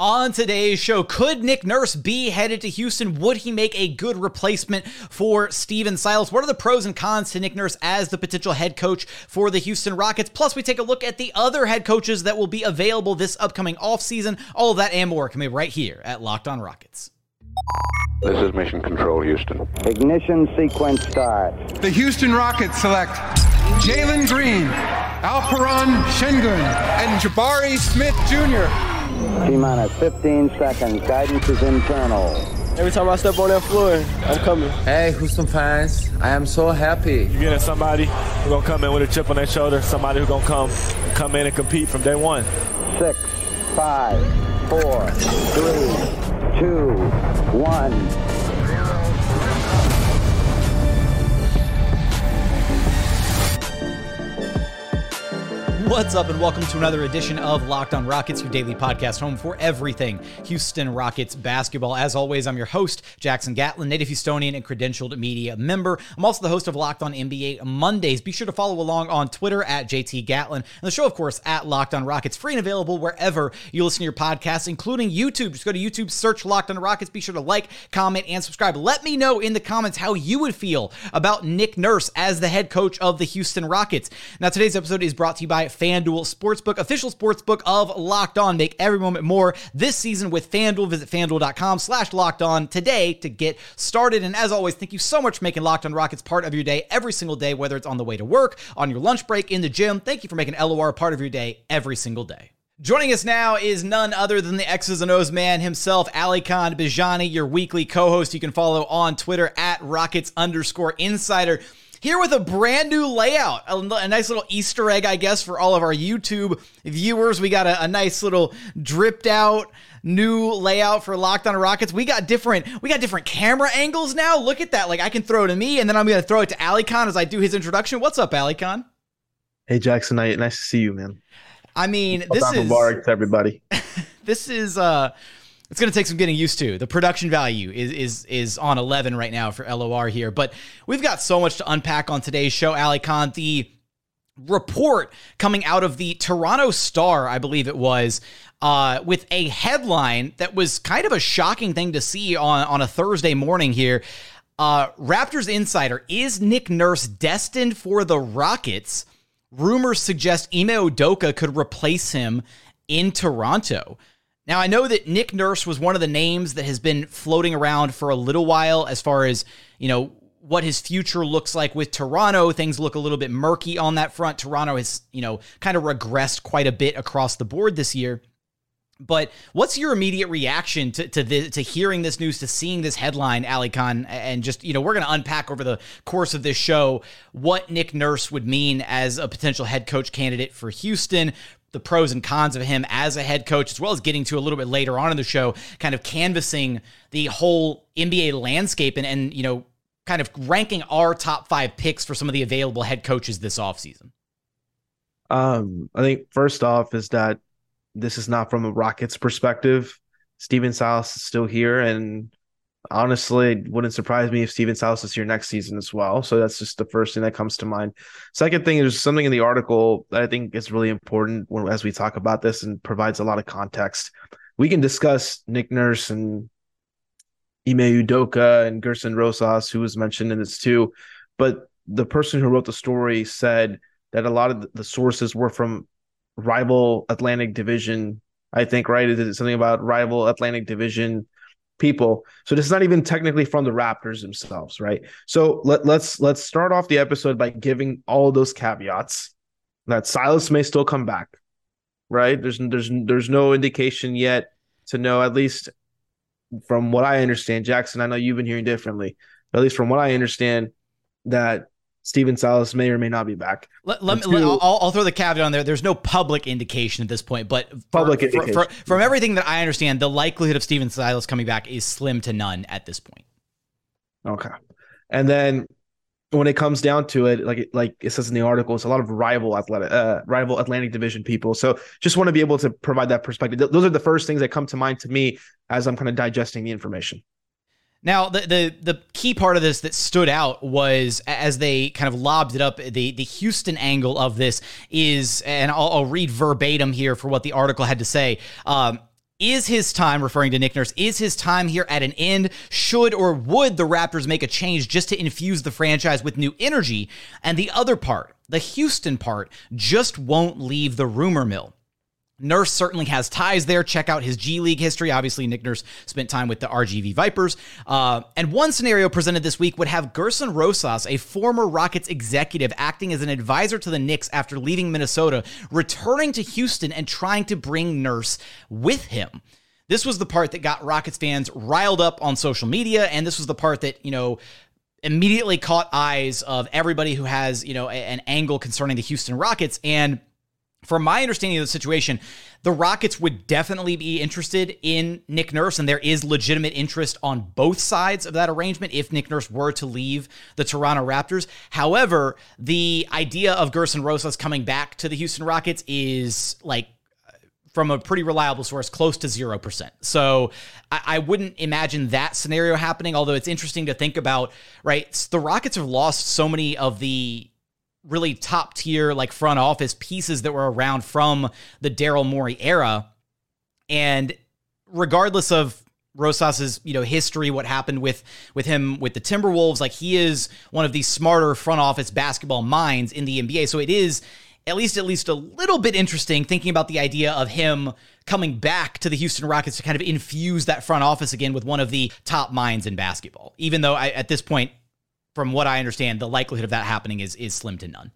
On today's show, could Nick Nurse be headed to Houston? Would he make a good replacement for Stephen Silas? What are the pros and cons to Nick Nurse as the potential head coach for the Houston Rockets? Plus, we take a look at the other head coaches that will be available this upcoming offseason. All of that and more coming right here at Locked On Rockets. This is Mission Control, Houston. Ignition sequence start. The Houston Rockets select Jalen Green, Alperen Sengun, and Jabari Smith Jr. T minus 15 seconds. Guidance is internal. Every time I step on that floor, I'm coming. Hey, Houston fans, I am so happy. You're getting somebody who's gonna come in with a chip on their shoulder, somebody who's gonna come come in and compete from day one. Six, five, four, three, two, one. What's up, and welcome to another edition of Locked On Rockets, your daily podcast home for everything Houston Rockets basketball. As always, I'm your host, Jackson Gatlin, native Houstonian and credentialed media member. I'm also the host of Locked On NBA Mondays. Be sure to follow along on Twitter at JT Gatlin, and the show, of course, at Locked On Rockets, free and available wherever you listen to your podcasts, including YouTube. Just go to YouTube, search Locked On Rockets. Be sure to like, comment, and subscribe. Let me know in the comments how you would feel about Nick Nurse as the head coach of the Houston Rockets. Now, today's episode is brought to you by FanDuel Sportsbook, official sportsbook of Locked On. Make every moment more this season with FanDuel. Visit FanDuel.com slash Locked On today to get started. And as always, thank you so much for making Locked On Rockets part of your day every single day, whether it's on the way to work, on your lunch break, in the gym. Thank you for making LOR part of your day every single day. Joining us now is none other than the X's and O's man himself, Alykhan Bijani, your weekly co-host. You can follow on Twitter at Rockets underscore insider here with a brand new layout, a, a, nice little Easter egg, I guess, for all of our YouTube viewers. We got a, a nice little dripped out new layout for Locked On Rockets. We got different, we got different camera angles now. Look at that. Like I can throw it to me, and then I'm gonna throw it to Alykhan as I do his introduction. What's up, Alykhan? Hey Jackson, nice to see you, man. I mean, this is Mubarak to everybody. this is uh it's going to take some getting used to. The production value is is is on 11 right now for LOR here, but we've got so much to unpack on today's show. Alykhan, the report coming out of the Toronto Star, I believe it was, uh, with a headline that was kind of a shocking thing to see on on a Thursday morning here. Uh, Raptors insider is Nick Nurse destined for the Rockets? Rumors suggest Ime Udoka could replace him in Toronto. Now, I know that Nick Nurse was one of the names that has been floating around for a little while as far as, you know, what his future looks like with Toronto. Things look a little bit murky on that front. Toronto has, you know, kind of regressed quite a bit across the board this year. But what's your immediate reaction to to, the, to hearing this news, to seeing this headline, Alykhan, and just you know we're going to unpack over the course of this show what Nick Nurse would mean as a potential head coach candidate for Houston, the pros and cons of him as a head coach, as well as getting to a little bit later on in the show, kind of canvassing the whole NBA landscape and, and you know, kind of ranking our top five picks for some of the available head coaches this offseason. Um, I think first off is that this is not from a Rockets perspective. Stephen Silas is still here, and honestly, it wouldn't surprise me if Stephen Silas is here next season as well. So that's just the first thing that comes to mind. Second thing is something in the article that I think is really important when, as we talk about this and provides a lot of context. We can discuss Nick Nurse and Ime Udoka and Gersson Rosas, who was mentioned in this too, but the person who wrote the story said that a lot of the sources were from rival Atlantic Division. I think right is it something about rival Atlantic Division people. So this is not even technically from the Raptors themselves, right? So let, let's let's start off the episode by giving all those caveats that Silas may still come back, right? There's there's there's no indication yet to know at least from what I understand, Jackson. I know you've been hearing differently, but at least from what I understand, that Stephen Silas may or may not be back. Let, let me, I'll, I'll, throw the caveat on there. There's no public indication at this point, but public for, for, for, from everything that I understand, the likelihood of Stephen Silas coming back is slim to none at this point. Okay, and then when it comes down to it, like like it says in the article, it's a lot of rival athletic, uh, rival Atlantic Division people. So just want to be able to provide that perspective. Those are the first things that come to mind to me as I'm kind of digesting the information. Now, the, the the key part of this that stood out was as they kind of lobbed it up. The the Houston angle of this is, and I'll, I'll read verbatim here for what the article had to say. Um, Is his time, referring to Nick Nurse, is his time here at an end? Should or would the Raptors make a change just to infuse the franchise with new energy? And the other part, the Houston part, just won't leave the rumor mill. Nurse certainly has ties there. Check out his G League history. Obviously, Nick Nurse spent time with the RGV Vipers. Uh, and one scenario presented this week would have Gersson Rosas, a former Rockets executive, acting as an advisor to the Knicks after leaving Minnesota, returning to Houston and trying to bring Nurse with him. This was the part that got Rockets fans riled up on social media, and this was the part that, you know, immediately caught eyes of everybody who has, you know, an angle concerning the Houston Rockets. And from my understanding of the situation, the Rockets would definitely be interested in Nick Nurse, and there is legitimate interest on both sides of that arrangement if Nick Nurse were to leave the Toronto Raptors. However, the idea of Gersson Rosas coming back to the Houston Rockets is like from a pretty reliable source, close to 0%. So I, I, wouldn't imagine that scenario happening, although it's interesting to think about, right? The Rockets have lost so many of the really top tier like front office pieces that were around from the Daryl Morey era. And regardless of Rosas's, you know, history, what happened with with him with the Timberwolves, like he is one of the smarter front office basketball minds in the NBA. So it is at least at least a little bit interesting thinking about the idea of him coming back to the Houston Rockets to kind of infuse that front office again with one of the top minds in basketball. Even though I, at this point from what I understand, the likelihood of that happening is is slim to none.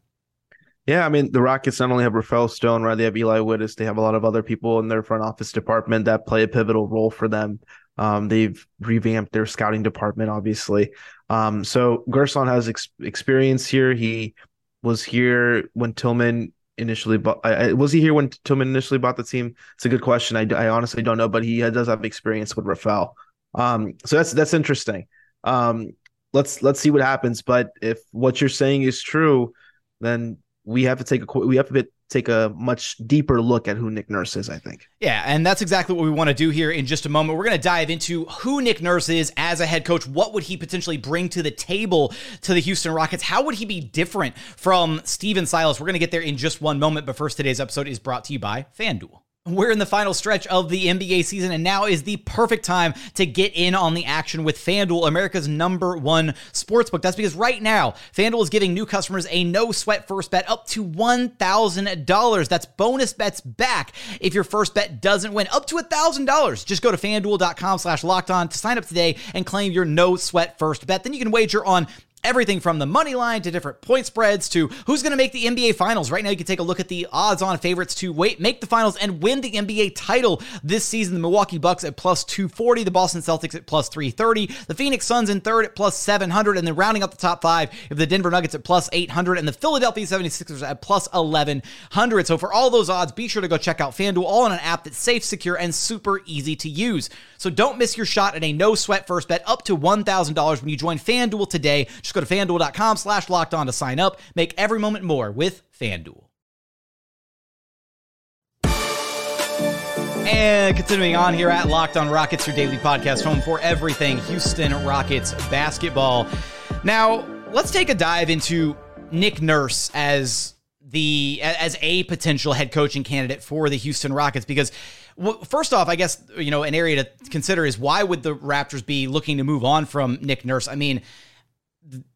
Yeah, I mean the Rockets not only have Rafael Stone, right? They have Eli Witus. They have a lot of other people in their front office department that play a pivotal role for them. Um, they've revamped their scouting department, obviously. Um, so Gersson has ex- experience here. He was here when Tillman initially bought. I, was he here when Tillman initially bought the team? It's a good question. I, I honestly don't know, but he does have experience with Rafael. Um, so that's that's interesting. Um, let's let's see what happens. But if what you're saying is true, then we have to take a we have to take a much deeper look at who Nick Nurse is, I think. Yeah, and that's exactly what we want to do here in just a moment. We're going to dive into who Nick Nurse is as a head coach. What would he potentially bring to the table to the Houston Rockets? How would he be different from Stephen Silas? We're going to get there in just one moment, but first, today's episode is brought to you by FanDuel. We're in the final stretch of the NBA season, and now is the perfect time to get in on the action with FanDuel, America's number one sportsbook. That's because right now, FanDuel is giving new customers a no sweat first bet up to $1,000. That's bonus bets back if your first bet doesn't win, up to $1,000. Just go to fanduel.com slash locked on to sign up today and claim your no sweat first bet. Then you can wager on everything from the money line to different point spreads to who's going to make the NBA finals. Right now, you can take a look at the odds on favorites to wait, make the finals and win the NBA title this season. The Milwaukee Bucks at plus 240, the Boston Celtics at plus 330, the Phoenix Suns in third at plus 700, and then rounding up the top five, if the Denver Nuggets at plus 800 and the Philadelphia 76ers at plus 1100. So for all those odds, be sure to go check out FanDuel, all on an app that's safe, secure, and super easy to use. So don't miss your shot at a no sweat first bet up to $1,000 when you join FanDuel today. Just go to fanduel.com slash locked on to sign up. Make every moment more with FanDuel. And continuing on here at Locked On Rockets, your daily podcast home for everything Houston Rockets basketball. Now, let's take a dive into Nick Nurse as the as a potential head coaching candidate for the Houston Rockets because first off, I guess you know an area to consider is why would the Raptors be looking to move on from Nick Nurse? I mean,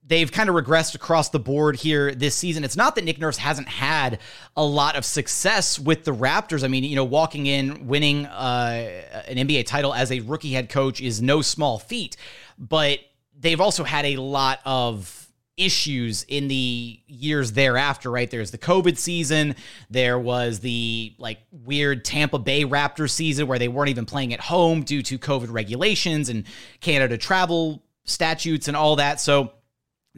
they've kind of regressed across the board here this season. It's not that Nick Nurse hasn't had a lot of success with the Raptors. I mean, you know, walking in, winning uh, an NBA title as a rookie head coach is no small feat, but they've also had a lot of issues in the years thereafter, right? There's the COVID season. There was the like weird Tampa Bay Raptors season where they weren't even playing at home due to COVID regulations and Canada travel statutes and all that. So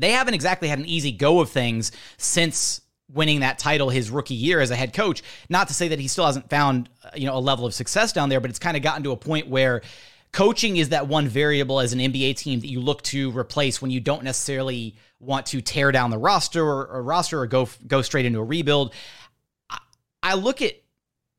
they haven't exactly had an easy go of things since winning that title his rookie year as a head coach. Not to say that he still hasn't found, uh, you know, a level of success down there, but it's kind of gotten to a point where coaching is that one variable as an NBA team that you look to replace when you don't necessarily want to tear down the roster or, or roster or go go straight into a rebuild. I, I look at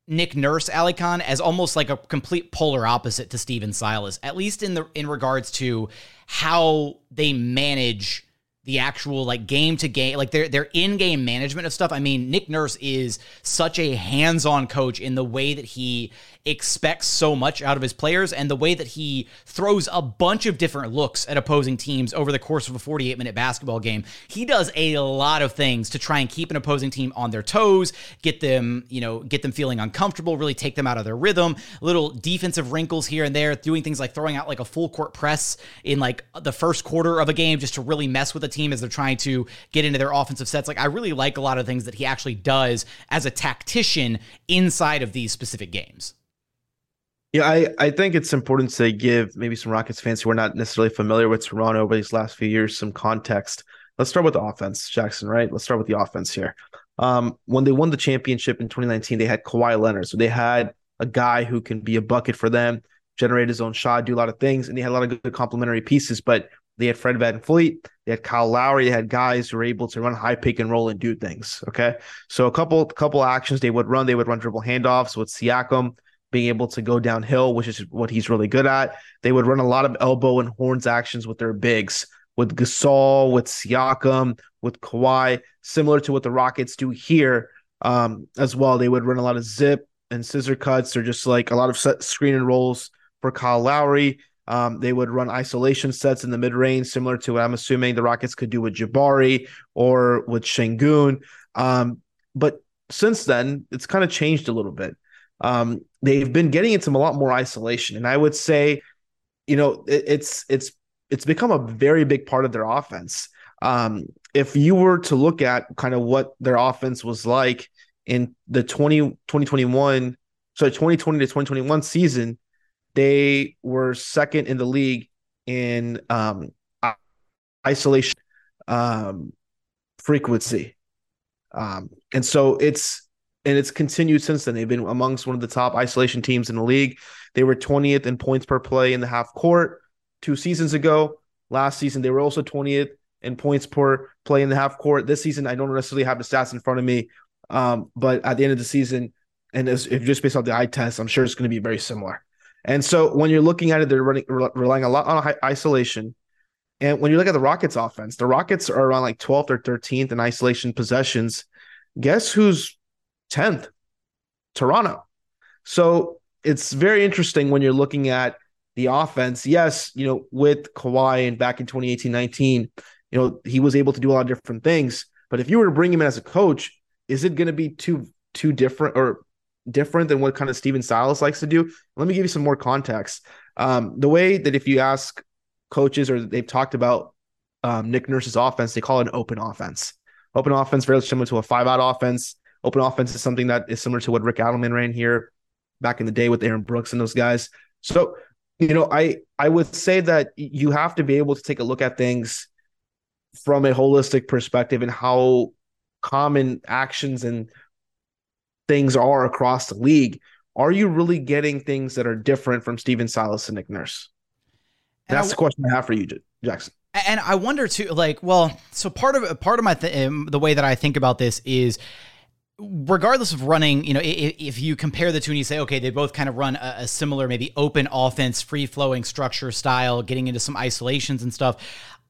Nick Nurse, Alykhan, as almost like a complete polar opposite to Stephen Silas, at least in the in regards to how they manage the actual like game to game like their their in-game management of stuff. I mean, Nick Nurse is such a hands-on coach in the way that he expects so much out of his players and the way that he throws a bunch of different looks at opposing teams over the course of a 48 minute basketball game. He does a lot of things to try and keep an opposing team on their toes, get them, you know, get them feeling uncomfortable, really take them out of their rhythm. Little defensive wrinkles here and there, doing things like throwing out like a full court press in like the first quarter of a game just to really mess with the team as they're trying to get into their offensive sets. Like I really like a lot of things that he actually does as a tactician inside of these specific games. Yeah, I, I think it's important to give maybe some Rockets fans who are not necessarily familiar with Toronto over these last few years some context. Let's start with the offense, Jackson, right? Let's start with the offense here. Um, when they won the championship in 2019, they had Kawhi Leonard. So they had a guy who can be a bucket for them, generate his own shot, do a lot of things, and they had a lot of good complementary pieces. But they had Fred VanVleet, they had Kyle Lowry, they had guys who were able to run high pick and roll and do things. Okay. So a couple couple actions they would run, they would run dribble handoffs with Siakam being able to go downhill, which is what he's really good at. They would run a lot of elbow and horns actions with their bigs, with Gasol, with Siakam, with Kawhi, similar to what the Rockets do here um, as well. They would run a lot of zip and scissor cuts, or just like a lot of screen and rolls for Kyle Lowry. Um, they would run isolation sets in the mid range, similar to what I'm assuming the Rockets could do with Jabari or with Sengun. Um, but since then, it's kind of changed a little bit um, they've been getting into a lot more isolation, and I would say, you know, it, it's it's it's become a very big part of their offense. Um, if you were to look at kind of what their offense was like in the 20, 2021, so 2020 to 2021 season, they were second in the league in um, isolation um, frequency. Um, and so it's and it's continued since then. They've been amongst one of the top isolation teams in the league. They were 20th in points per play in the half court two seasons ago. Last season, they were also 20th in points per play in the half court. This season, I don't necessarily have the stats in front of me, um, but at the end of the season, and if just based on the eye test, I'm sure it's going to be very similar. And so when you're looking at it, they're running relying a lot on isolation. And when you look at the Rockets offense, the Rockets are around like 12th or 13th in isolation possessions. Guess who's 10th, Toronto. So it's very interesting when you're looking at the offense. Yes, you know, with Kawhi and back in 2018 19, you know, he was able to do a lot of different things. But if you were to bring him in as a coach, is it going to be too too different or different than what kind of Stephen Silas likes to do? Let me give you some more context. Um, the way that if you ask coaches or they've talked about um, Nick Nurse's offense, they call it an open offense. Open offense, very similar to a five out offense. Open offense is something that is similar to what Rick Adelman ran here back in the day with Aaron Brooks and those guys. So, you know, I I would say that you have to be able to take a look at things from a holistic perspective and how common actions and things are across the league. Are you really getting things that are different from Stephen Silas and Nick Nurse? And That's I, the question I have for you, Jackson. And I wonder too, like, well, so part of part of my th- um, the way that I think about this is regardless of running, you know, if, if, you compare the two and you say, okay, they both kind of run a, a similar, maybe open offense, free flowing structure style, getting into some isolations and stuff.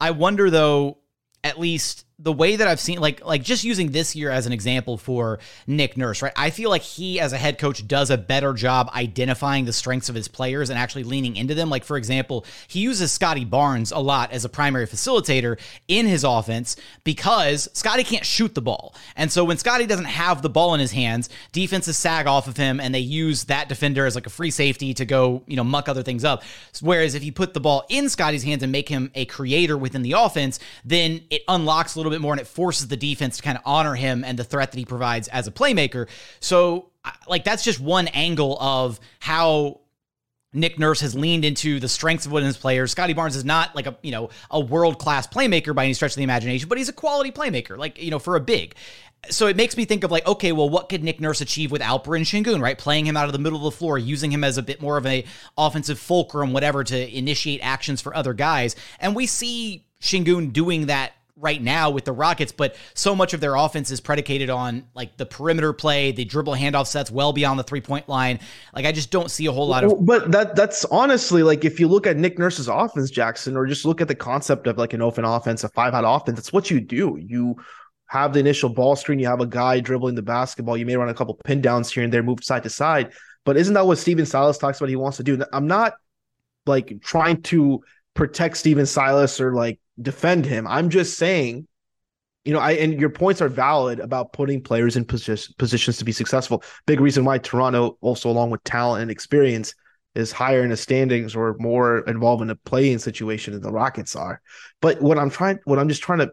I wonder though, at least the way that I've seen, like, like just using this year as an example for Nick Nurse, right? I feel like he, as a head coach, does a better job identifying the strengths of his players and actually leaning into them. Like, for example, he uses Scottie Barnes a lot as a primary facilitator in his offense because Scottie can't shoot the ball. And so when Scottie doesn't have the ball in his hands, defenses sag off of him and they use that defender as like a free safety to go, you know, muck other things up. Whereas if you put the ball in Scottie's hands and make him a creator within the offense, then it unlocks a little bit more and it forces the defense to kind of honor him and the threat that he provides as a playmaker. So, like, that's just one angle of how Nick Nurse has leaned into the strengths of one of his players. Scottie Barnes is not like a you know a world class playmaker by any stretch of the imagination, but he's a quality playmaker, like you know for a big. So it makes me think of like, okay, well, what could Nick Nurse achieve with Alperen Sengun, right? Playing him out of the middle of the floor, using him as a bit more of a offensive fulcrum, whatever, to initiate actions for other guys. And we see Sengun doing that right now with the Rockets, but so much of their offense is predicated on like the perimeter play, the dribble handoff sets well beyond the three point line. Like I just don't see a whole lot of. But that that's honestly like if you look at Nick Nurse's offense, Jackson, or just look at the concept of like an open offense, a five out offense. That's what you do. You have the initial ball screen. You have a guy dribbling the basketball. You may run a couple pin downs here and there, move side to side. But isn't that what Stephen Silas talks about he wants to do? I'm not like trying to protect Stephen Silas or like defend him. I'm just saying, you know, I and your points are valid about putting players in position, positions to be successful. Big reason why Toronto, also along with talent and experience, is higher in the standings or more involved in a playing situation than the Rockets are. But what I'm trying, what I'm just trying to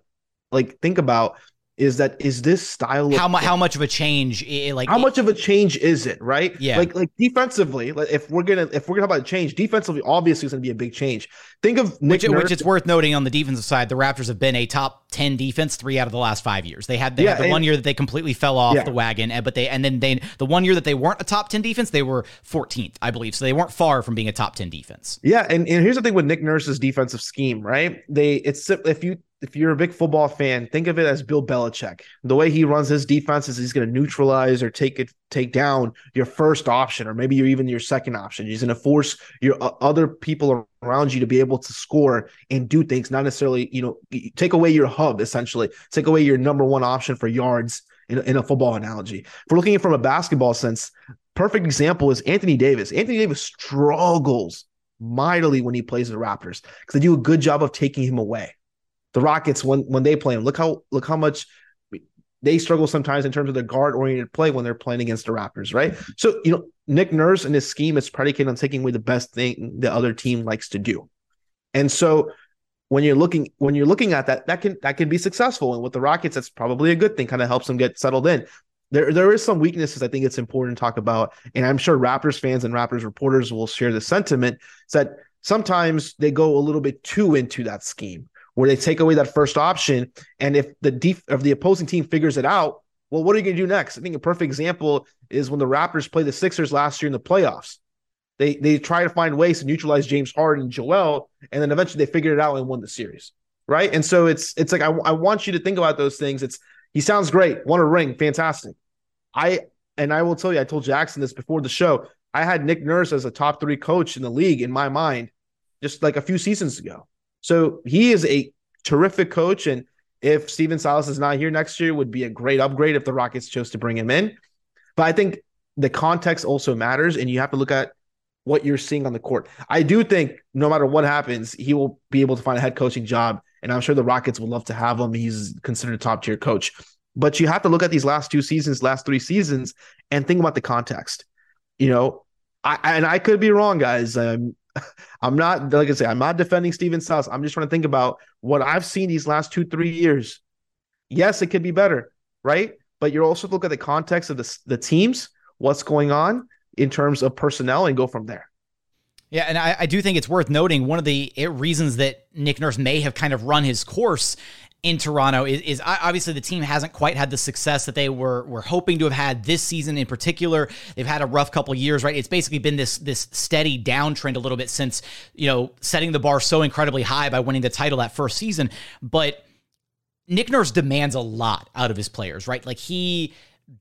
like think about is that is this style how much how much of a change like how much of a change is it right? Yeah. Like like defensively like if we're gonna if we're gonna talk about change defensively obviously it's gonna be a big change. Think of Nick which, which it's worth noting on the defensive side the Raptors have been a top 10 defense three out of the last five years. They had, they yeah, had the and, one year that they completely fell off yeah. the wagon but they and then they the one year that they weren't a top 10 defense they were 14th I believe. So they weren't far from being a top 10 defense. Yeah and, and here's the thing with Nick Nurse's defensive scheme right? They it's if you if you're a big football fan, think of it as Bill Belichick. The way he runs his defense is he's going to neutralize or take it, take down your first option, or maybe you're even your second option. He's going to force your uh, other people around you to be able to score and do things, not necessarily, you know, take away your hub essentially, take away your number one option for yards in, in a football analogy. If we're looking at from a basketball sense, perfect example is Anthony Davis. Anthony Davis struggles mightily when he plays the Raptors because they do a good job of taking him away the Rockets when when they play them. Look how look how much they struggle sometimes in terms of their guard oriented play when they're playing against the Raptors, right? So you know Nick Nurse and his scheme is predicated on taking away the best thing the other team likes to do, and so when you're looking when you're looking at that, that can that can be successful. And with the Rockets, that's probably a good thing. Kind of helps them get settled in. There there is some weaknesses I think it's important to talk about, and I'm sure Raptors fans and Raptors reporters will share the sentiment that sometimes they go a little bit too into that scheme where they take away that first option. And if the def- if the opposing team figures it out, well, what are you going to do next? I think a perfect example is when the Raptors played the Sixers last year in the playoffs. They they try to find ways to neutralize James Harden and Joel, and then eventually they figured it out and won the series. Right. And so it's it's like I, I want you to think about those things. It's he sounds great, won a ring, fantastic. I and I will tell you, I told Jackson this before the show. I had Nick Nurse as a top three coach in the league in my mind, just like a few seasons ago. So he is a terrific coach. And if Stephen Silas is not here next year, would be a great upgrade if the Rockets chose to bring him in. But I think the context also matters, and you have to look at what you're seeing on the court. I do think no matter what happens, he will be able to find a head coaching job. And I'm sure the Rockets would love to have him. He's considered a top tier coach. But you have to look at these last two seasons, last three seasons, and think about the context. You know, I and I could be wrong, guys. Um, I'm not like I say, I'm not defending Stephen Silas. I'm just trying to think about what I've seen these last two, three years. Yes, it could be better, right? But you're also look at the context of the the teams, what's going on in terms of personnel, and go from there. Yeah, and I, I, do think it's worth noting one of the reasons that Nick Nurse may have kind of run his course in Toronto is, is, obviously the team hasn't quite had the success that they were were hoping to have had this season in particular. They've had a rough couple years, right? It's basically been this this steady downtrend a little bit since you know setting the bar so incredibly high by winning the title that first season. But Nick Nurse demands a lot out of his players, right? Like he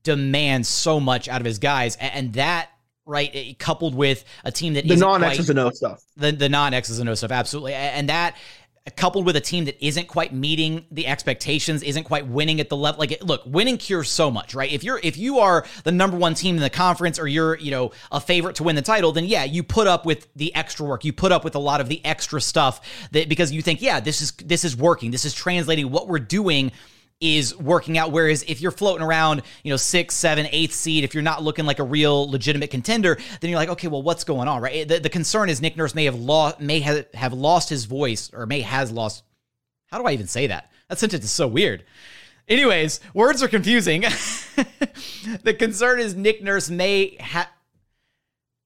demands so much out of his guys, and that right? Coupled with a team that the non X's and O stuff, the the non X's and O stuff, absolutely, and that coupled with a team that isn't quite meeting the expectations, isn't quite winning at the level. Like, look, winning cures so much, right? If you're if you are the number one team in the conference, or you're you know a favorite to win the title, then yeah, you put up with the extra work. You put up with a lot of the extra stuff that because you think, yeah, this is this is working. This is translating what we're doing is working out. Whereas if you're floating around, you know, six, seven, eighth seed, if you're not looking like a real legitimate contender, then you're like, okay, well, what's going on, right? The, the concern is Nick Nurse may have lost, may have, have lost his voice, or may has lost. How do I even say that? That sentence is so weird. Anyways, words are confusing. the concern is Nick Nurse may have.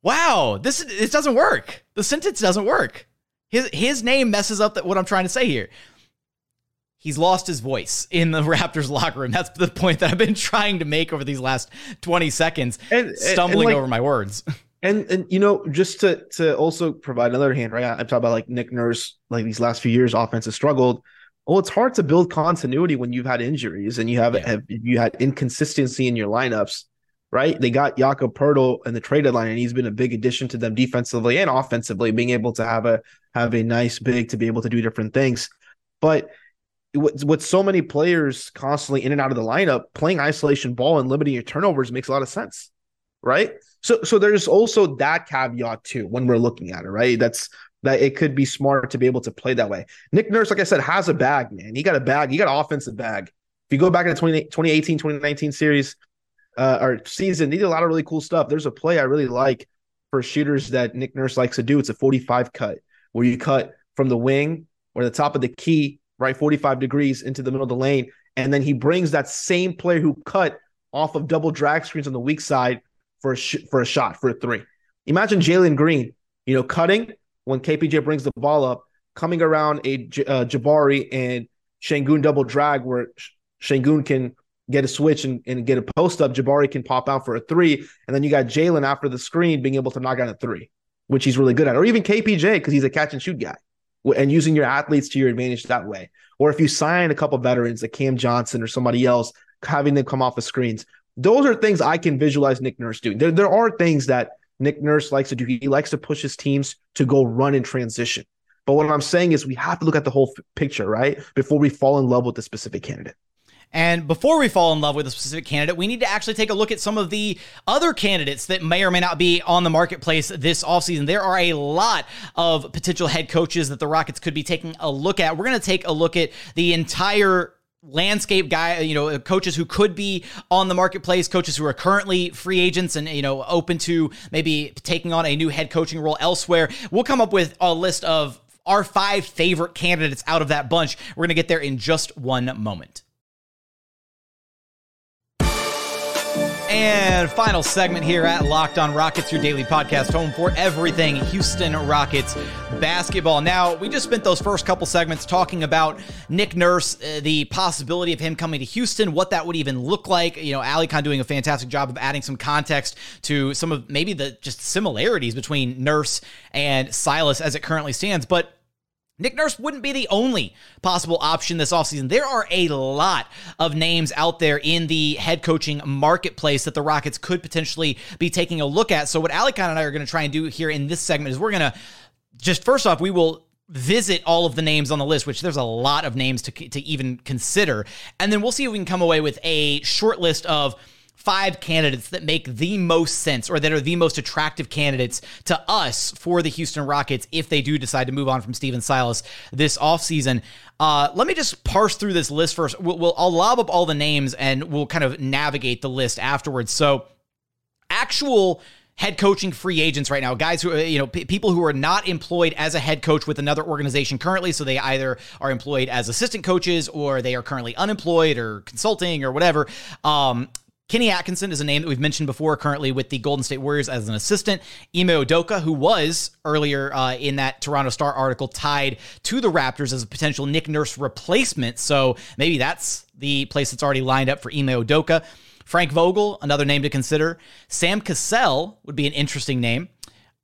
Wow, this it doesn't work. The sentence doesn't work. His his name messes up that what I'm trying to say here he's lost his voice in the Raptors locker room. That's the point that I've been trying to make over these last 20 seconds, and, stumbling and like, over my words. And and you know, just to to also provide another hand, right? I'm talking about like Nick Nurse, like these last few years, offense has struggled. Well, it's hard to build continuity when you've had injuries and you have, yeah. have you had inconsistency in your lineups, right? They got Jakob Poeltl in the trade deadline, and he's been a big addition to them defensively and offensively, being able to have a have a nice big to be able to do different things. But with, with so many players constantly in and out of the lineup, playing isolation ball and limiting your turnovers makes a lot of sense. right? So so there's also that caveat too when we're looking at it, right? That's that it could be smart to be able to play that way. Nick Nurse, like I said, has a bag, man. He got a bag. He got an offensive bag. If you go back in the 20, 2018, 2019 series uh, or season, he did a lot of really cool stuff. There's a play I really like for shooters that Nick Nurse likes to do. It's a 45 cut where you cut from the wing or the top of the key, right, 45 degrees into the middle of the lane. And then he brings that same player who cut off of double drag screens on the weak side for a, sh- for a shot, for a three. Imagine Jalen Green, you know, cutting when KPJ brings the ball up, coming around a uh, Jabari and Sengun double drag where Sengun can get a switch and, and get a post up. Jabari can pop out for a three. And then you got Jalen after the screen being able to knock out a three, which he's really good at. Or even KPJ because he's a catch and shoot guy and using your athletes to your advantage that way. Or if you sign a couple veterans like Cam Johnson or somebody else, having them come off the screens. Those are things I can visualize Nick Nurse doing. There, there are things that Nick Nurse likes to do. He likes to push his teams to go run in transition. But what I'm saying is we have to look at the whole f- picture, right? Before we fall in love with the specific candidate. And before we fall in love with a specific candidate, we need to actually take a look at some of the other candidates that may or may not be on the marketplace this offseason. There are a lot of potential head coaches that the Rockets could be taking a look at. We're going to take a look at the entire landscape guy, you know, coaches who could be on the marketplace, coaches who are currently free agents and, you know, open to maybe taking on a new head coaching role elsewhere. We'll come up with a list of our five favorite candidates out of that bunch. We're going to get there in just one moment. And final segment here at Locked On Rockets, your daily podcast home for everything Houston Rockets basketball. Now, we just spent those first couple segments talking about Nick Nurse, uh, the possibility of him coming to Houston, what that would even look like. You know, Alykhan doing a fantastic job of adding some context to some of maybe the just similarities between Nurse and Silas as it currently stands. But Nick Nurse wouldn't be the only possible option this offseason. There are a lot of names out there in the head coaching marketplace that the Rockets could potentially be taking a look at. So, what Alykhan and I are going to try and do here in this segment is we're going to just first off, we will visit all of the names on the list, which there's a lot of names to, to even consider. And then we'll see if we can come away with a short list of five candidates that make the most sense or that are the most attractive candidates to us for the Houston Rockets if they do decide to move on from Stephen Silas this offseason. Uh, let me just parse through this list first. We'll, we'll, I'll lob up all the names and we'll kind of navigate the list afterwards. So, actual head coaching free agents right now, guys who, you know, p- people who are not employed as a head coach with another organization currently. So they either are employed as assistant coaches or they are currently unemployed or consulting or whatever. Um, Kenny Atkinson is a name that we've mentioned before, currently with the Golden State Warriors as an assistant. Ime Udoka, who was earlier uh, in that Toronto Star article tied to the Raptors as a potential Nick Nurse replacement. So maybe that's the place that's already lined up for Ime Udoka. Frank Vogel, another name to consider. Sam Cassell would be an interesting name.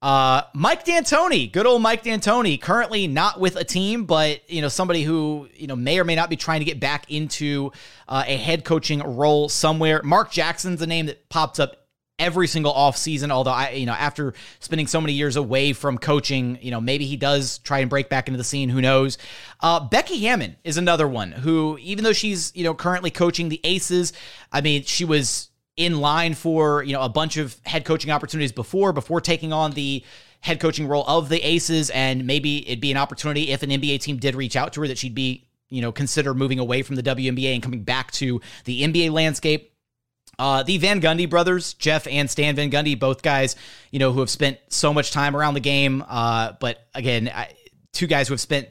Uh, Mike D'Antoni, good old Mike D'Antoni, currently not with a team, but you know somebody who you know may or may not be trying to get back into uh, a head coaching role somewhere. Mark Jackson's a name that pops up every single off season. Although I, you know, after spending so many years away from coaching, you know, maybe he does try and break back into the scene. Who knows? Uh, Becky Hammon is another one who, even though she's you know currently coaching the Aces, I mean, she was in line for you know a bunch of head coaching opportunities before before taking on the head coaching role of the Aces, and maybe it'd be an opportunity if an NBA team did reach out to her that she'd be you know consider moving away from the WNBA and coming back to the NBA landscape. Uh, the Van Gundy brothers, Jeff and Stan Van Gundy, both guys, you know, who have spent so much time around the game. Uh, but again, I, two guys who have spent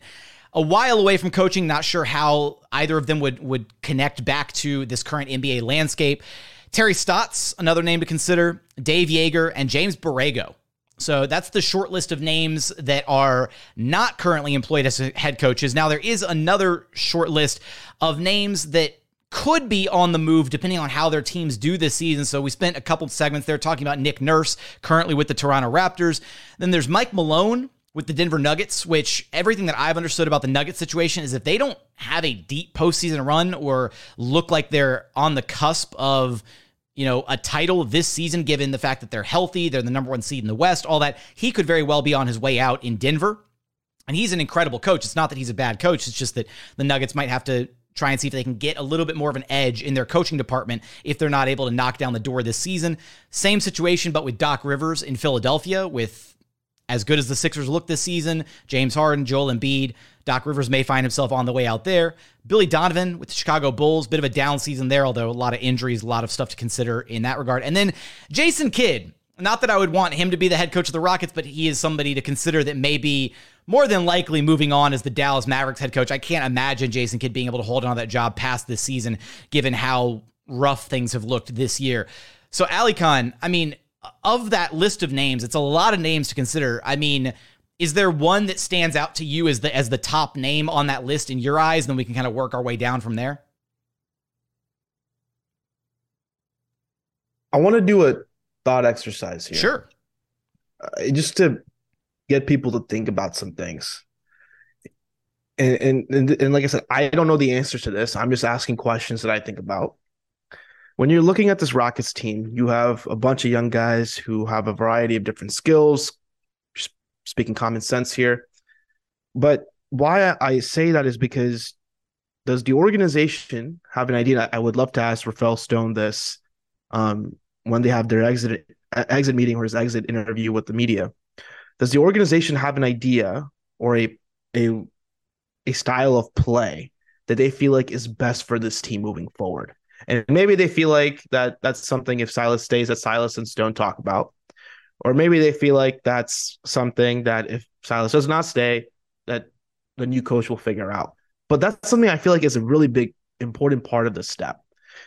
a while away from coaching. Not sure how either of them would would connect back to this current NBA landscape. Terry Stotts, another name to consider, Dave Joerger, and James Borrego. So that's the short list of names that are not currently employed as head coaches. Now, there is another short list of names that could be on the move depending on how their teams do this season. So we spent a couple segments there talking about Nick Nurse, currently with the Toronto Raptors. Then there's Mike Malone with the Denver Nuggets, which everything that I've understood about the Nuggets situation is if they don't have a deep postseason run or look like they're on the cusp of you know, a title this season, given the fact that they're healthy, they're the number one seed in the West, all that, he could very well be on his way out in Denver. And he's an incredible coach. It's not that he's a bad coach, it's just that the Nuggets might have to try and see if they can get a little bit more of an edge in their coaching department if they're not able to knock down the door this season. Same situation, but with Doc Rivers in Philadelphia, with as good as the Sixers look this season, James Harden, Joel Embiid, Doc Rivers may find himself on the way out there. Billy Donovan with the Chicago Bulls, bit of a down season there, although a lot of injuries, a lot of stuff to consider in that regard. And then Jason Kidd, not that I would want him to be the head coach of the Rockets, but he is somebody to consider that may be more than likely moving on as the Dallas Mavericks head coach. I can't imagine Jason Kidd being able to hold on to that job past this season, given how rough things have looked this year. So, Alykhan, I mean, of that list of names, it's a lot of names to consider. I mean, is there one that stands out to you as the as the top name on that list in your eyes? Then we can kind of work our way down from there. I want to do a thought exercise here. Sure. Uh, just to get people to think about some things. And, and, and and like I said, I don't know the answers to this. I'm just asking questions that I think about. When you're looking at this Rockets team, you have a bunch of young guys who have a variety of different skills, speaking common sense here. But why I say that is because does the organization have an idea? I would love to ask Rafael Stone this um, when they have their exit exit meeting or his exit interview with the media. Does the organization have an idea or a a a style of play that they feel like is best for this team moving forward? And maybe they feel like that that's something if Silas stays that Silas and Stone talk about. Or maybe they feel like that's something that if Silas does not stay, that the new coach will figure out. But that's something I feel like is a really big, important part of the step.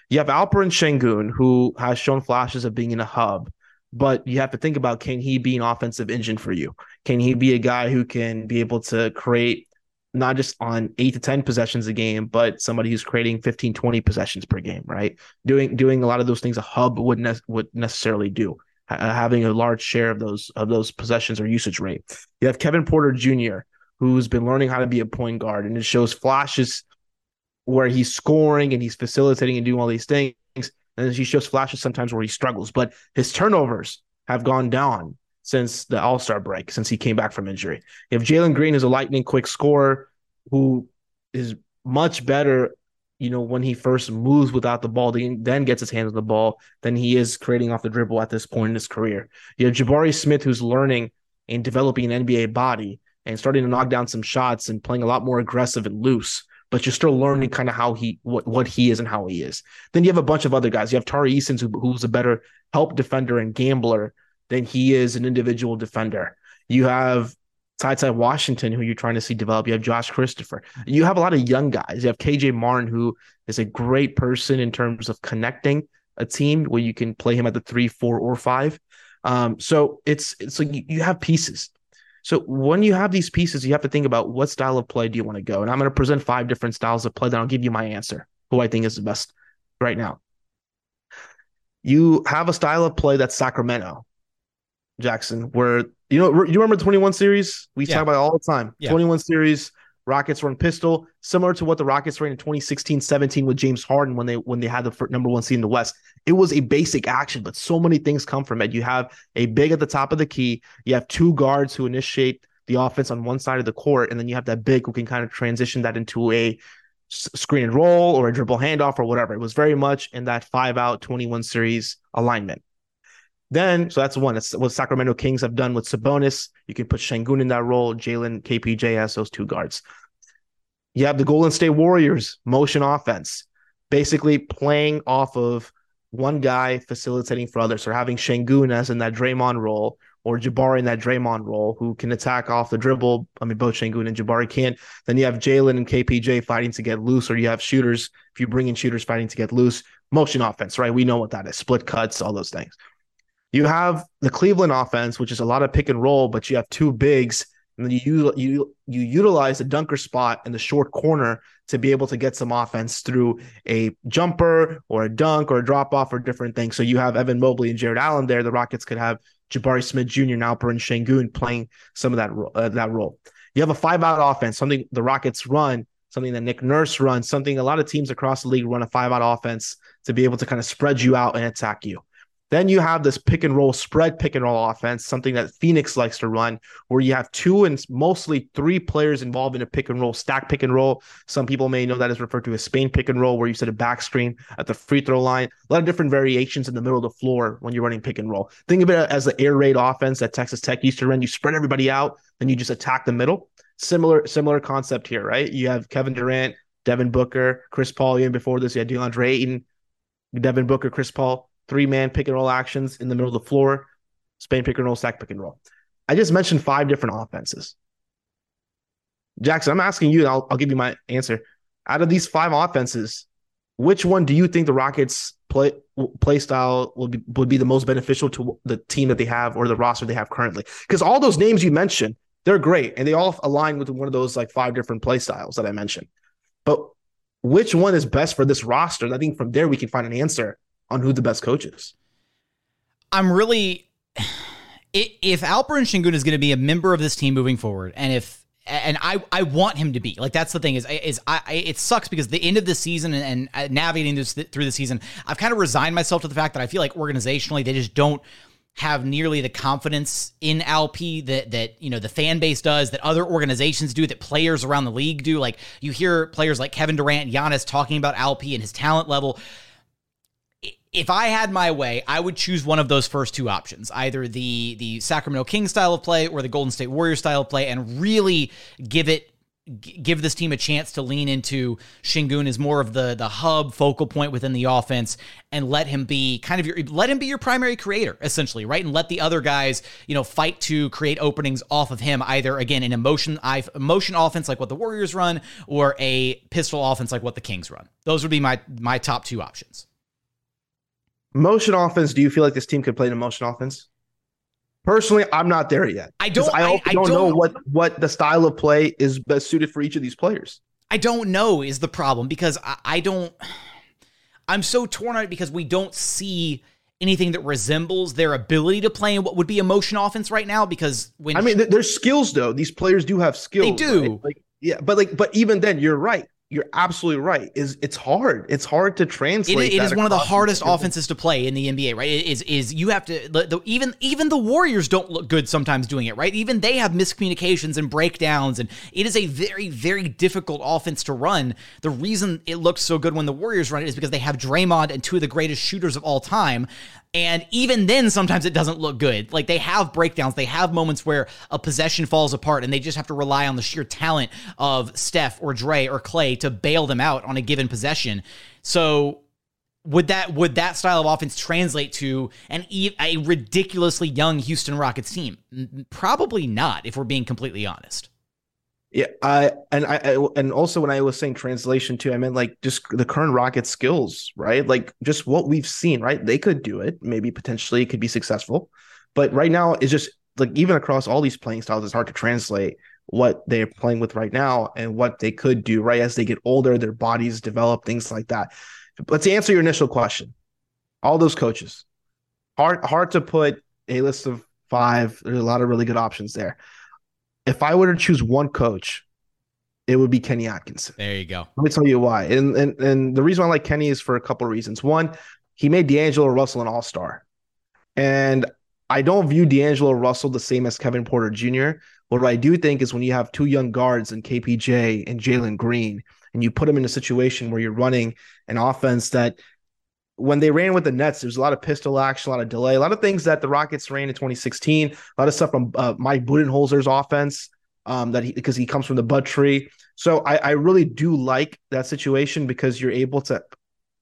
You have Alperen Sengun, who has shown flashes of being in a hub, but you have to think about can he be an offensive engine for you? Can he be a guy who can be able to create not just on eight to 10 possessions a game, but somebody who's creating 15, 20 possessions per game, right? Doing doing a lot of those things a hub would, ne- would necessarily do uh, having a large share of those of those possessions or usage rate. You have Kevin Porter Jr., who's been learning how to be a point guard, and it shows flashes where he's scoring and he's facilitating and doing all these things. And he shows flashes sometimes where he struggles, but his turnovers have gone down since the All Star break, since he came back from injury. Have Jalen Green is a lightning quick scorer who is much better you know, when he first moves without the ball, then gets his hands on the ball, than he is creating off the dribble at this point in his career. You have Jabari Smith, who's learning and developing an NBA body and starting to knock down some shots and playing a lot more aggressive and loose, but you're still learning kind of how he what, what he is and how he is. Then you have a bunch of other guys. You have Tari Eason, who, who's a better help defender and gambler than he is an individual defender. You have Ty Washington, who you're trying to see develop. You have Josh Christopher. You have a lot of young guys. You have KJ Martin, who is a great person in terms of connecting a team where you can play him at the three, four, or five. Um, so it's it's like you, you have pieces. So when you have these pieces, you have to think about what style of play do you want to go. And I'm going to present five different styles of play. Then I'll give you my answer, who I think is the best right now. You have a style of play that's Sacramento, Jackson, where you know, you remember the 21 series? We yeah. talk about all the time. Yeah. 21 series, Rockets run pistol, similar to what the Rockets ran in 2016-17 with James Harden when they when they had the number one seed in the West. It was a basic action, but so many things come from it. You have a big at the top of the key. You have two guards who initiate the offense on one side of the court, and then you have that big who can kind of transition that into a screen and roll or a dribble handoff or whatever. It was very much in that five out 21 series alignment. Then, so that's one. That's what Sacramento Kings have done with Sabonis. You can put Sengun in that role. Jalen KPJ has those two guards. You have the Golden State Warriors motion offense, basically playing off of one guy facilitating for others, or having Sengun as in that Draymond role, or Jabari in that Draymond role, who can attack off the dribble. I mean, both Sengun and Jabari can't. Then you have Jalen and KPJ fighting to get loose, or you have shooters. If you bring in shooters fighting to get loose, motion offense, right? We know what that is: split cuts, all those things. You have the Cleveland offense, which is a lot of pick and roll, but you have two bigs, and then you you you utilize the dunker spot in the short corner to be able to get some offense through a jumper or a dunk or a drop off or different things. So you have Evan Mobley and Jarrett Allen there. The Rockets could have Jabari Smith Jr. and Alperen Sengun playing some of that uh, that role. You have a five out offense, something the Rockets run, something that Nick Nurse runs, something a lot of teams across the league run a five out offense to be able to kind of spread you out and attack you. Then you have this pick and roll, spread pick and roll offense, something that Phoenix likes to run, where you have two and mostly three players involved in a pick and roll, stack pick and roll. Some people may know that is referred to as Spain pick and roll, where you set a back screen at the free throw line. A lot of different variations in the middle of the floor when you're running pick and roll. Think of it as the air raid offense that Texas Tech used to run. You spread everybody out, then you just attack the middle. Similar, similar concept here, right? You have Kevin Durant, Devin Booker, Chris Paul. Even before this, you had DeAndre Ayton, Devin Booker, Chris Paul three man pick and roll actions in the middle of the floor, Spain pick and roll, stack pick and roll. I just mentioned five different offenses. Jackson, I'm asking you, and I'll, I'll give you my answer. Out of these five offenses, which one do you think the Rockets play play style would be would be the most beneficial to the team that they have or the roster they have currently? Because all those names you mentioned, they're great and they all align with one of those like five different play styles that I mentioned. But which one is best for this roster? I think from there we can find an answer on who the best coach is. I'm really if Alperen Sengun is going to be a member of this team moving forward, and if and I I want him to be like that's the thing is is I it sucks because the end of the season and, and uh, navigating this through the season I've kind of resigned myself to the fact that I feel like organizationally they just don't have nearly the confidence in LP that that you know the fan base does, that other organizations do, that players around the league do. Like you hear players like Kevin Durant, Giannis talking about LP and his talent level if I had my way, I would choose one of those first two options, either the the Sacramento Kings style of play or the Golden State Warriors style of play, and really give it give this team a chance to lean into Sengun as more of the the hub focal point within the offense and let him be kind of your let him be your primary creator essentially right? And let the other guys you know fight to create openings off of him either again an emotion motion motion offense like what the Warriors run or a pistol offense like what the Kings run. Those would be my my top two options Motion offense. Do you feel like this team could play in a motion offense? Personally, I'm not there yet. I don't. I, I, I don't, don't know what what the style of play is best suited for each of these players. I don't know is the problem because I, I don't. I'm so torn on it because we don't see anything that resembles their ability to play in what would be a motion offense right now. Because when I mean, there's skills though. These players do have skills. They do. Right? Like, yeah, but like, but even then, you're right you're absolutely right. Is it's hard. It's hard to translate. it, it is one of the hardest offenses to play in the NBA. Right? It is is you have to the, the, even even the Warriors don't look good sometimes doing it. Right? Even they have miscommunications and breakdowns, and it is a very very difficult offense to run. The reason it looks so good when the Warriors run it is because they have Draymond and two of the greatest shooters of all time. And even then, sometimes it doesn't look good. Like they have breakdowns, they have moments where a possession falls apart, and they just have to rely on the sheer talent of Steph or Dre or Clay to bail them out on a given possession. So would that would that style of offense translate to an a ridiculously young Houston Rockets team? Probably not, if we're being completely honest. Yeah, I and I, I, and also when I was saying translation too, I meant like just the current Rocket skills, right? Like just what we've seen, right? They could do it, maybe potentially could be successful, but right now it's just like even across all these playing styles, it's hard to translate what they're playing with right now and what they could do right as they get older, their bodies develop, things like that. But to answer your initial question, all those coaches, hard hard to put a list of five. There's a lot of really good options there if I were to choose one coach, it would be Kenny Atkinson. There you go. Let me tell you why. And and and the reason I like Kenny is for a couple of reasons. One, he made D'Angelo Russell an all-star. And I don't view D'Angelo Russell the same as Kevin Porter Jr. What I do think is when you have two young guards in KPJ and Jalen Green, and you put them in a situation where you're running an offense that when they ran with the Nets, there's a lot of pistol action, a lot of delay, a lot of things that the Rockets ran in 2016, a lot of stuff from uh, Mike Budenholzer's offense um, that because he comes from the Bud tree. So I, I really do like that situation because you're able to,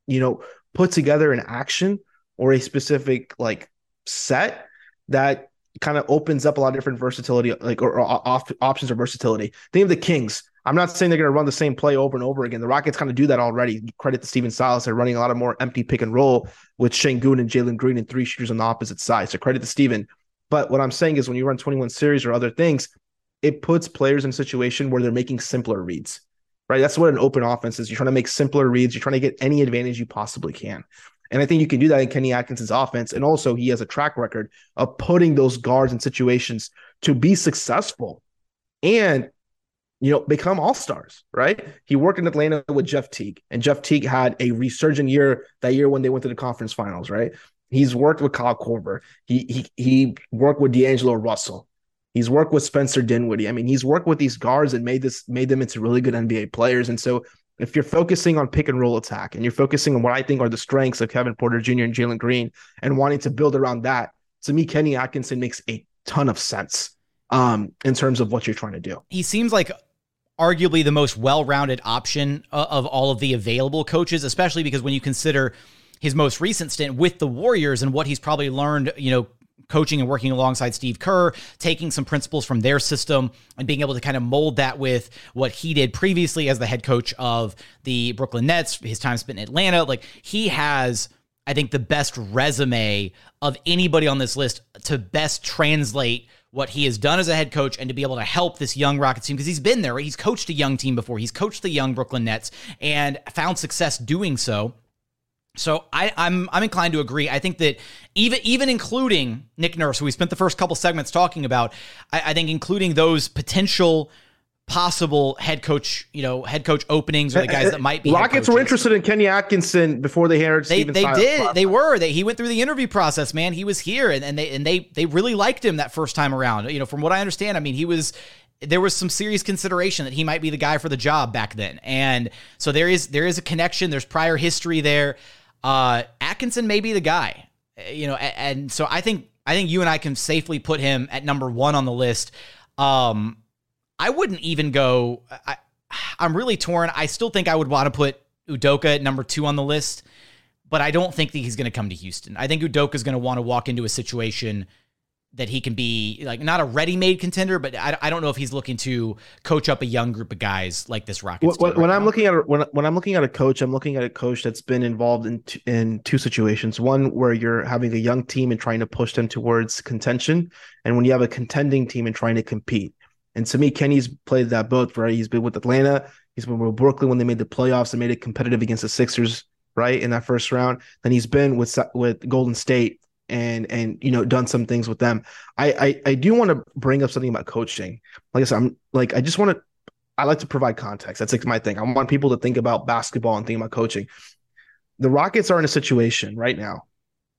you know, put together an action or a specific like set that kind of opens up a lot of different versatility, like or, or options or versatility. Think of the Kings. I'm not saying they're going to run the same play over and over again. The Rockets kind of do that already. Credit to Stephen Silas. They're running a lot of more empty pick and roll with Sengun and Jalen Green and three shooters on the opposite side. So credit to Stephen. But what I'm saying is when you run 21 series or other things, it puts players in a situation where they're making simpler reads, right? That's what an open offense is. You're trying to make simpler reads. You're trying to get any advantage you possibly can. And I think you can do that in Kenny Atkinson's offense. And also, he has a track record of putting those guards in situations to be successful. And you know, become all stars, right? He worked in Atlanta with Jeff Teague, and Jeff Teague had a resurgent year that year when they went to the conference finals, right? He's worked with Kyle Korver. He he he worked with D'Angelo Russell. He's worked with Spencer Dinwiddie. I mean, he's worked with these guards and made this made them into really good NBA players. And so if you're focusing on pick and roll attack and you're focusing on what I think are the strengths of Kevin Porter Jr. and Jalen Green and wanting to build around that, to me, Kenny Atkinson makes a ton of sense um, in terms of what you're trying to do. He seems like arguably the most well-rounded option uh, of all of the available coaches, especially because when you consider his most recent stint with the Warriors and what he's probably learned, you know, coaching and working alongside Steve Kerr, taking some principles from their system and being able to kind of mold that with what he did previously as the head coach of the Brooklyn Nets, his time spent in Atlanta. Like he has, I think, the best resume of anybody on this list to best translate what he has done as a head coach and to be able to help this young Rockets team because he's been there. Right? He's coached a young team before. He's coached the young Brooklyn Nets and found success doing so. So I, I'm I'm inclined to agree. I think that even even including Nick Nurse, who we spent the first couple segments talking about, I, I think including those potential possible head coach, you know, head coach openings or the guys that might be. Rockets were interested in Kenny Atkinson before they hired. They Stephen they Silas. did they were they he went through the interview process. Man, he was here and, and they and they they really liked him that first time around. You know, from what I understand, I mean, he was there was some serious consideration that he might be the guy for the job back then. And so there is there is a connection. There's prior history there. Uh, Atkinson may be the guy, you know, and, and so I think I think you and I can safely put him at number one on the list. Um, I wouldn't even go. I, I'm really torn. I still think I would want to put Udoka at number two on the list, but I don't think that he's going to come to Houston. I think Udoka is going to want to walk into a situation that he can be like not a ready-made contender, but I, I don't know if he's looking to coach up a young group of guys like this Rockets. When, team when right I'm looking at a, when when I'm looking at a coach, I'm looking at a coach that's been involved in t- in two situations. One where you're having a young team and trying to push them towards contention, and when you have a contending team and trying to compete. And to me, Kenny's played that both. Right, he's been with Atlanta, he's been with Brooklyn when they made the playoffs and made it competitive against the Sixers. Right in that first round, then he's been with with Golden State and and you know done some things with them. I I, I do want to bring up something about coaching. Like I said, I'm like I just want to I like to provide context. That's like my thing. I want people to think about basketball and think about coaching. The Rockets are in a situation right now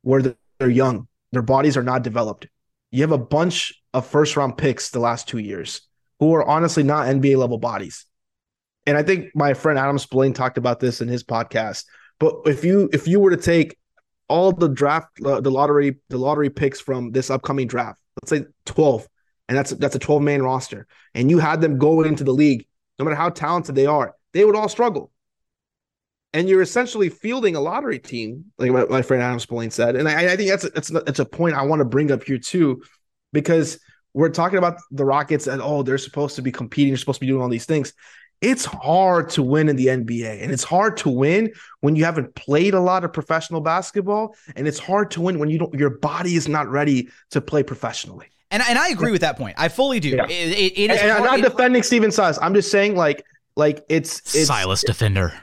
where they're young, their bodies are not developed. You have a bunch of first round picks the last two years who are honestly not NBA level bodies. And I think my friend Adam Spillane talked about this in his podcast. But if you if you were to take all the draft uh, the lottery the lottery picks from this upcoming draft, let's say 12, and that's that's a 12 man roster, and you had them go into the league, no matter how talented they are, they would all struggle. And you're essentially fielding a lottery team, like my, my friend Adam Spillane said. And I, I think that's a, that's a, that's a point I want to bring up here too, because we're talking about the Rockets and oh, they're supposed to be competing, they're supposed to be doing all these things. It's hard to win in the NBA, and it's hard to win when you haven't played a lot of professional basketball, and it's hard to win when you don't your body is not ready to play professionally. and and I agree with that point. I fully do. Yeah. It, it, it is and I'm not it- defending Stephen Silas. I'm just saying, like, like it's it's Silas defender.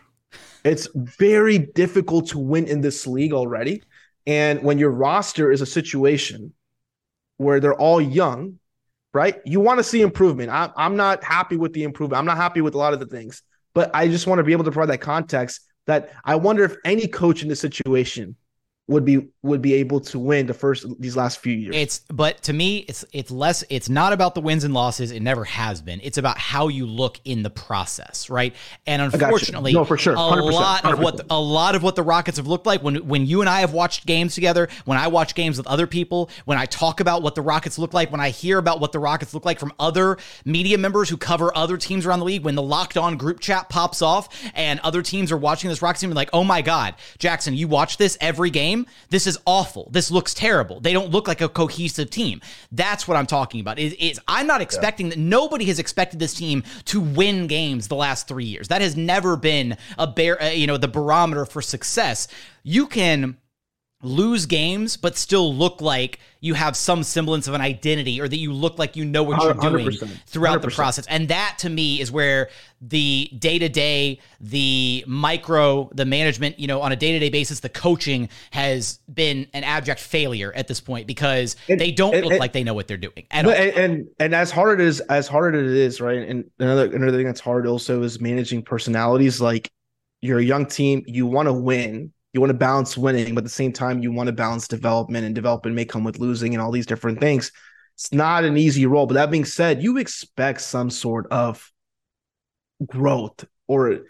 it's very difficult to win in this league already. And when your roster is a situation where they're all young, right? You want to see improvement. I, I'm not happy with the improvement. I'm not happy with a lot of the things, but I just want to be able to provide that context that I wonder if any coach in this situation would be would be able to win the first these last few years. It's but to me, it's it's less. It's not about the wins and losses. It never has been. It's about how you look in the process, right? And unfortunately, No, for sure. a 100%, lot of what 100%. a lot of what the Rockets have looked like when when you and I have watched games together, when I watch games with other people, when I talk about what the Rockets look like, when I hear about what the Rockets look like from other media members who cover other teams around the league, when the locked on group chat pops off and other teams are watching this Rockets team and like, oh my God, Jackson, you watch this every game. This is awful. This looks terrible. They don't look like a cohesive team. That's what I'm talking about. Is, is I'm not expecting that nobody has expected this team to win games the last three years. That has never been a bear, uh, you know, the barometer for success. You can lose games but still look like you have some semblance of an identity or that you look like you know what you're doing 100%. throughout the process and that to me is where the day-to-day the micro the management you know on a day-to-day basis the coaching has been an abject failure at this point because And- they don't and- look and- like they know what they're doing at all. And, and and as hard it is, as hard as it is, right? And another another thing that's hard also is managing personalities. Like you're a young team, you want to win, you want to balance winning, but at the same time, you want to balance development, and development may come with losing and all these different things. It's not an easy role. But that being said, you expect some sort of growth or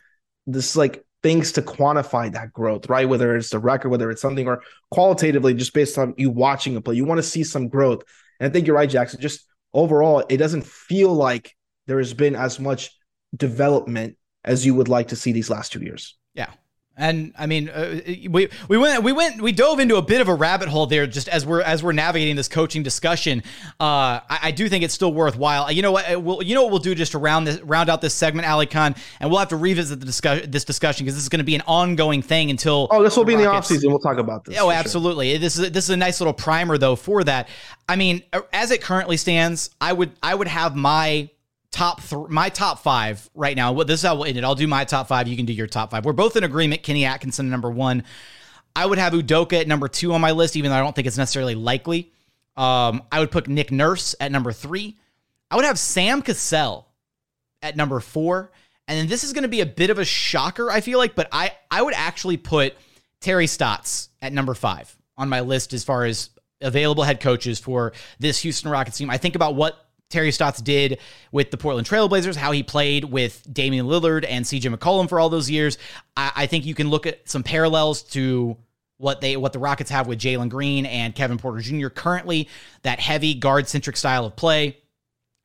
this like things to quantify that growth, right? Whether it's the record, whether it's something or qualitatively, just based on you watching a play, you want to see some growth. And I think you're right, Jackson. Just overall, it doesn't feel like there has been as much development as you would like to see these last two years. Yeah. And I mean, uh, we we went we went we dove into a bit of a rabbit hole there just as we're as we're navigating this coaching discussion. Uh, I, I, do think it's still worthwhile. You know what? We'll, you know what we'll do just to round this round out this segment, Alykhan, and we'll have to revisit the discussion this discussion because this is going to be an ongoing thing until. Oh, this will be in the off season. We'll talk about this. Oh, absolutely. Sure. This is this is a nice little primer though for that. I mean, as it currently stands, I would I would have my top th- my top five right now. Well, this is how we'll end it. I'll do my top five. You can do your top five. We're both in agreement. Kenny Atkinson number one. I would have Udoka at number two on my list, even though I don't think it's necessarily likely. Um, I would put Nick Nurse at number three. I would have Sam Cassell at number four. And then this is going to be a bit of a shocker, I feel like, but I, I would actually put Terry Stotts at number five on my list as far as available head coaches for this Houston Rockets team. I think about what Terry Stotts did with the Portland Trailblazers, how he played with Damian Lillard and CJ McCollum for all those years. I, I think you can look at some parallels to what they what the Rockets have with Jalen Green and Kevin Porter Jr. currently, that heavy guard centric style of play.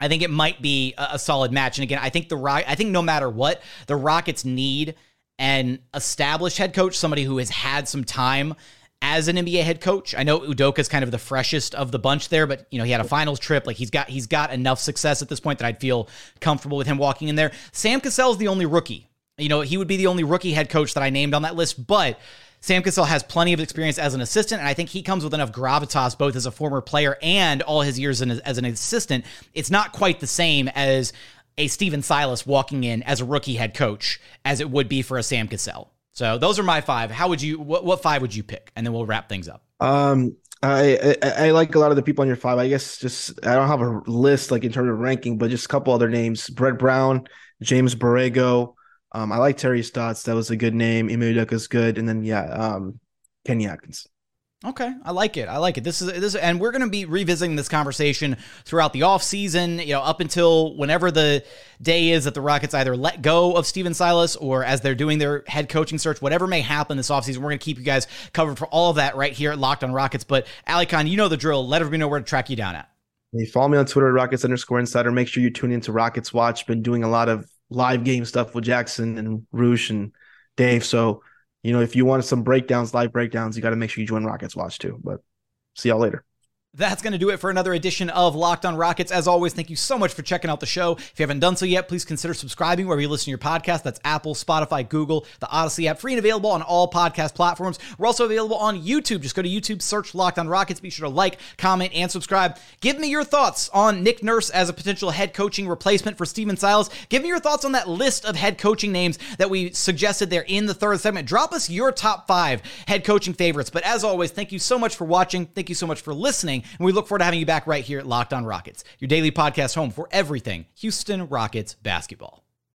I think it might be a, a solid match. And again, I think the Rock I think no matter what, the Rockets need an established head coach, somebody who has had some time as an NBA head coach. I know Udoka is kind of the freshest of the bunch there, but you know he had a finals trip. Like he's got he's got enough success at this point that I'd feel comfortable with him walking in there. Sam Cassell is the only rookie. You know he would be the only rookie head coach that I named on that list, but. Sam Cassell has plenty of experience as an assistant, and I think he comes with enough gravitas, both as a former player and all his years as an assistant. It's not quite the same as a Stephen Silas walking in as a rookie head coach as it would be for a Sam Cassell. So those are my five. How would you? What, what five would you pick? And then we'll wrap things up. Um, I, I, I like a lot of the people on your five. I guess just I don't have a list like in terms of ranking, but just a couple other names: Brett Brown, James Borrego. Um, I like Terry Stotts. That was a good name. Ime is good, and then yeah, um, Kenny Atkins. Okay, I like it. I like it. This is this, and we're going to be revisiting this conversation throughout the off season. You know, up until whenever the day is that the Rockets either let go of Stephen Silas or as they're doing their head coaching search, whatever may happen this offseason, we're going to keep you guys covered for all of that right here at Locked On Rockets. But Alykhan, you know the drill. Let everybody know where to track you down at. You follow me on Twitter Rockets underscore Insider. Make sure you tune into Rockets Watch. Been doing a lot of live game stuff with Jackson and Roosh and Dave. So you know, if you want some breakdowns, live breakdowns, you got to make sure you join Rockets Watch too. But see y'all later. That's going to do it for another edition of Locked on Rockets. As always, thank you so much for checking out the show. If you haven't done so yet, please consider subscribing wherever you listen to your podcast. That's Apple, Spotify, Google, the Odyssey app, free and available on all podcast platforms. We're also available on YouTube. Just go to YouTube, search Locked on Rockets. Be sure to like, comment, and subscribe. Give me your thoughts on Nick Nurse as a potential head coaching replacement for Stephen Silas. Give me your thoughts on that list of head coaching names that we suggested there in the third segment. Drop us your top five head coaching favorites. But as always, thank you so much for watching. Thank you so much for listening. And we look forward to having you back right here at Locked On Rockets, your daily podcast home for everything Houston Rockets basketball.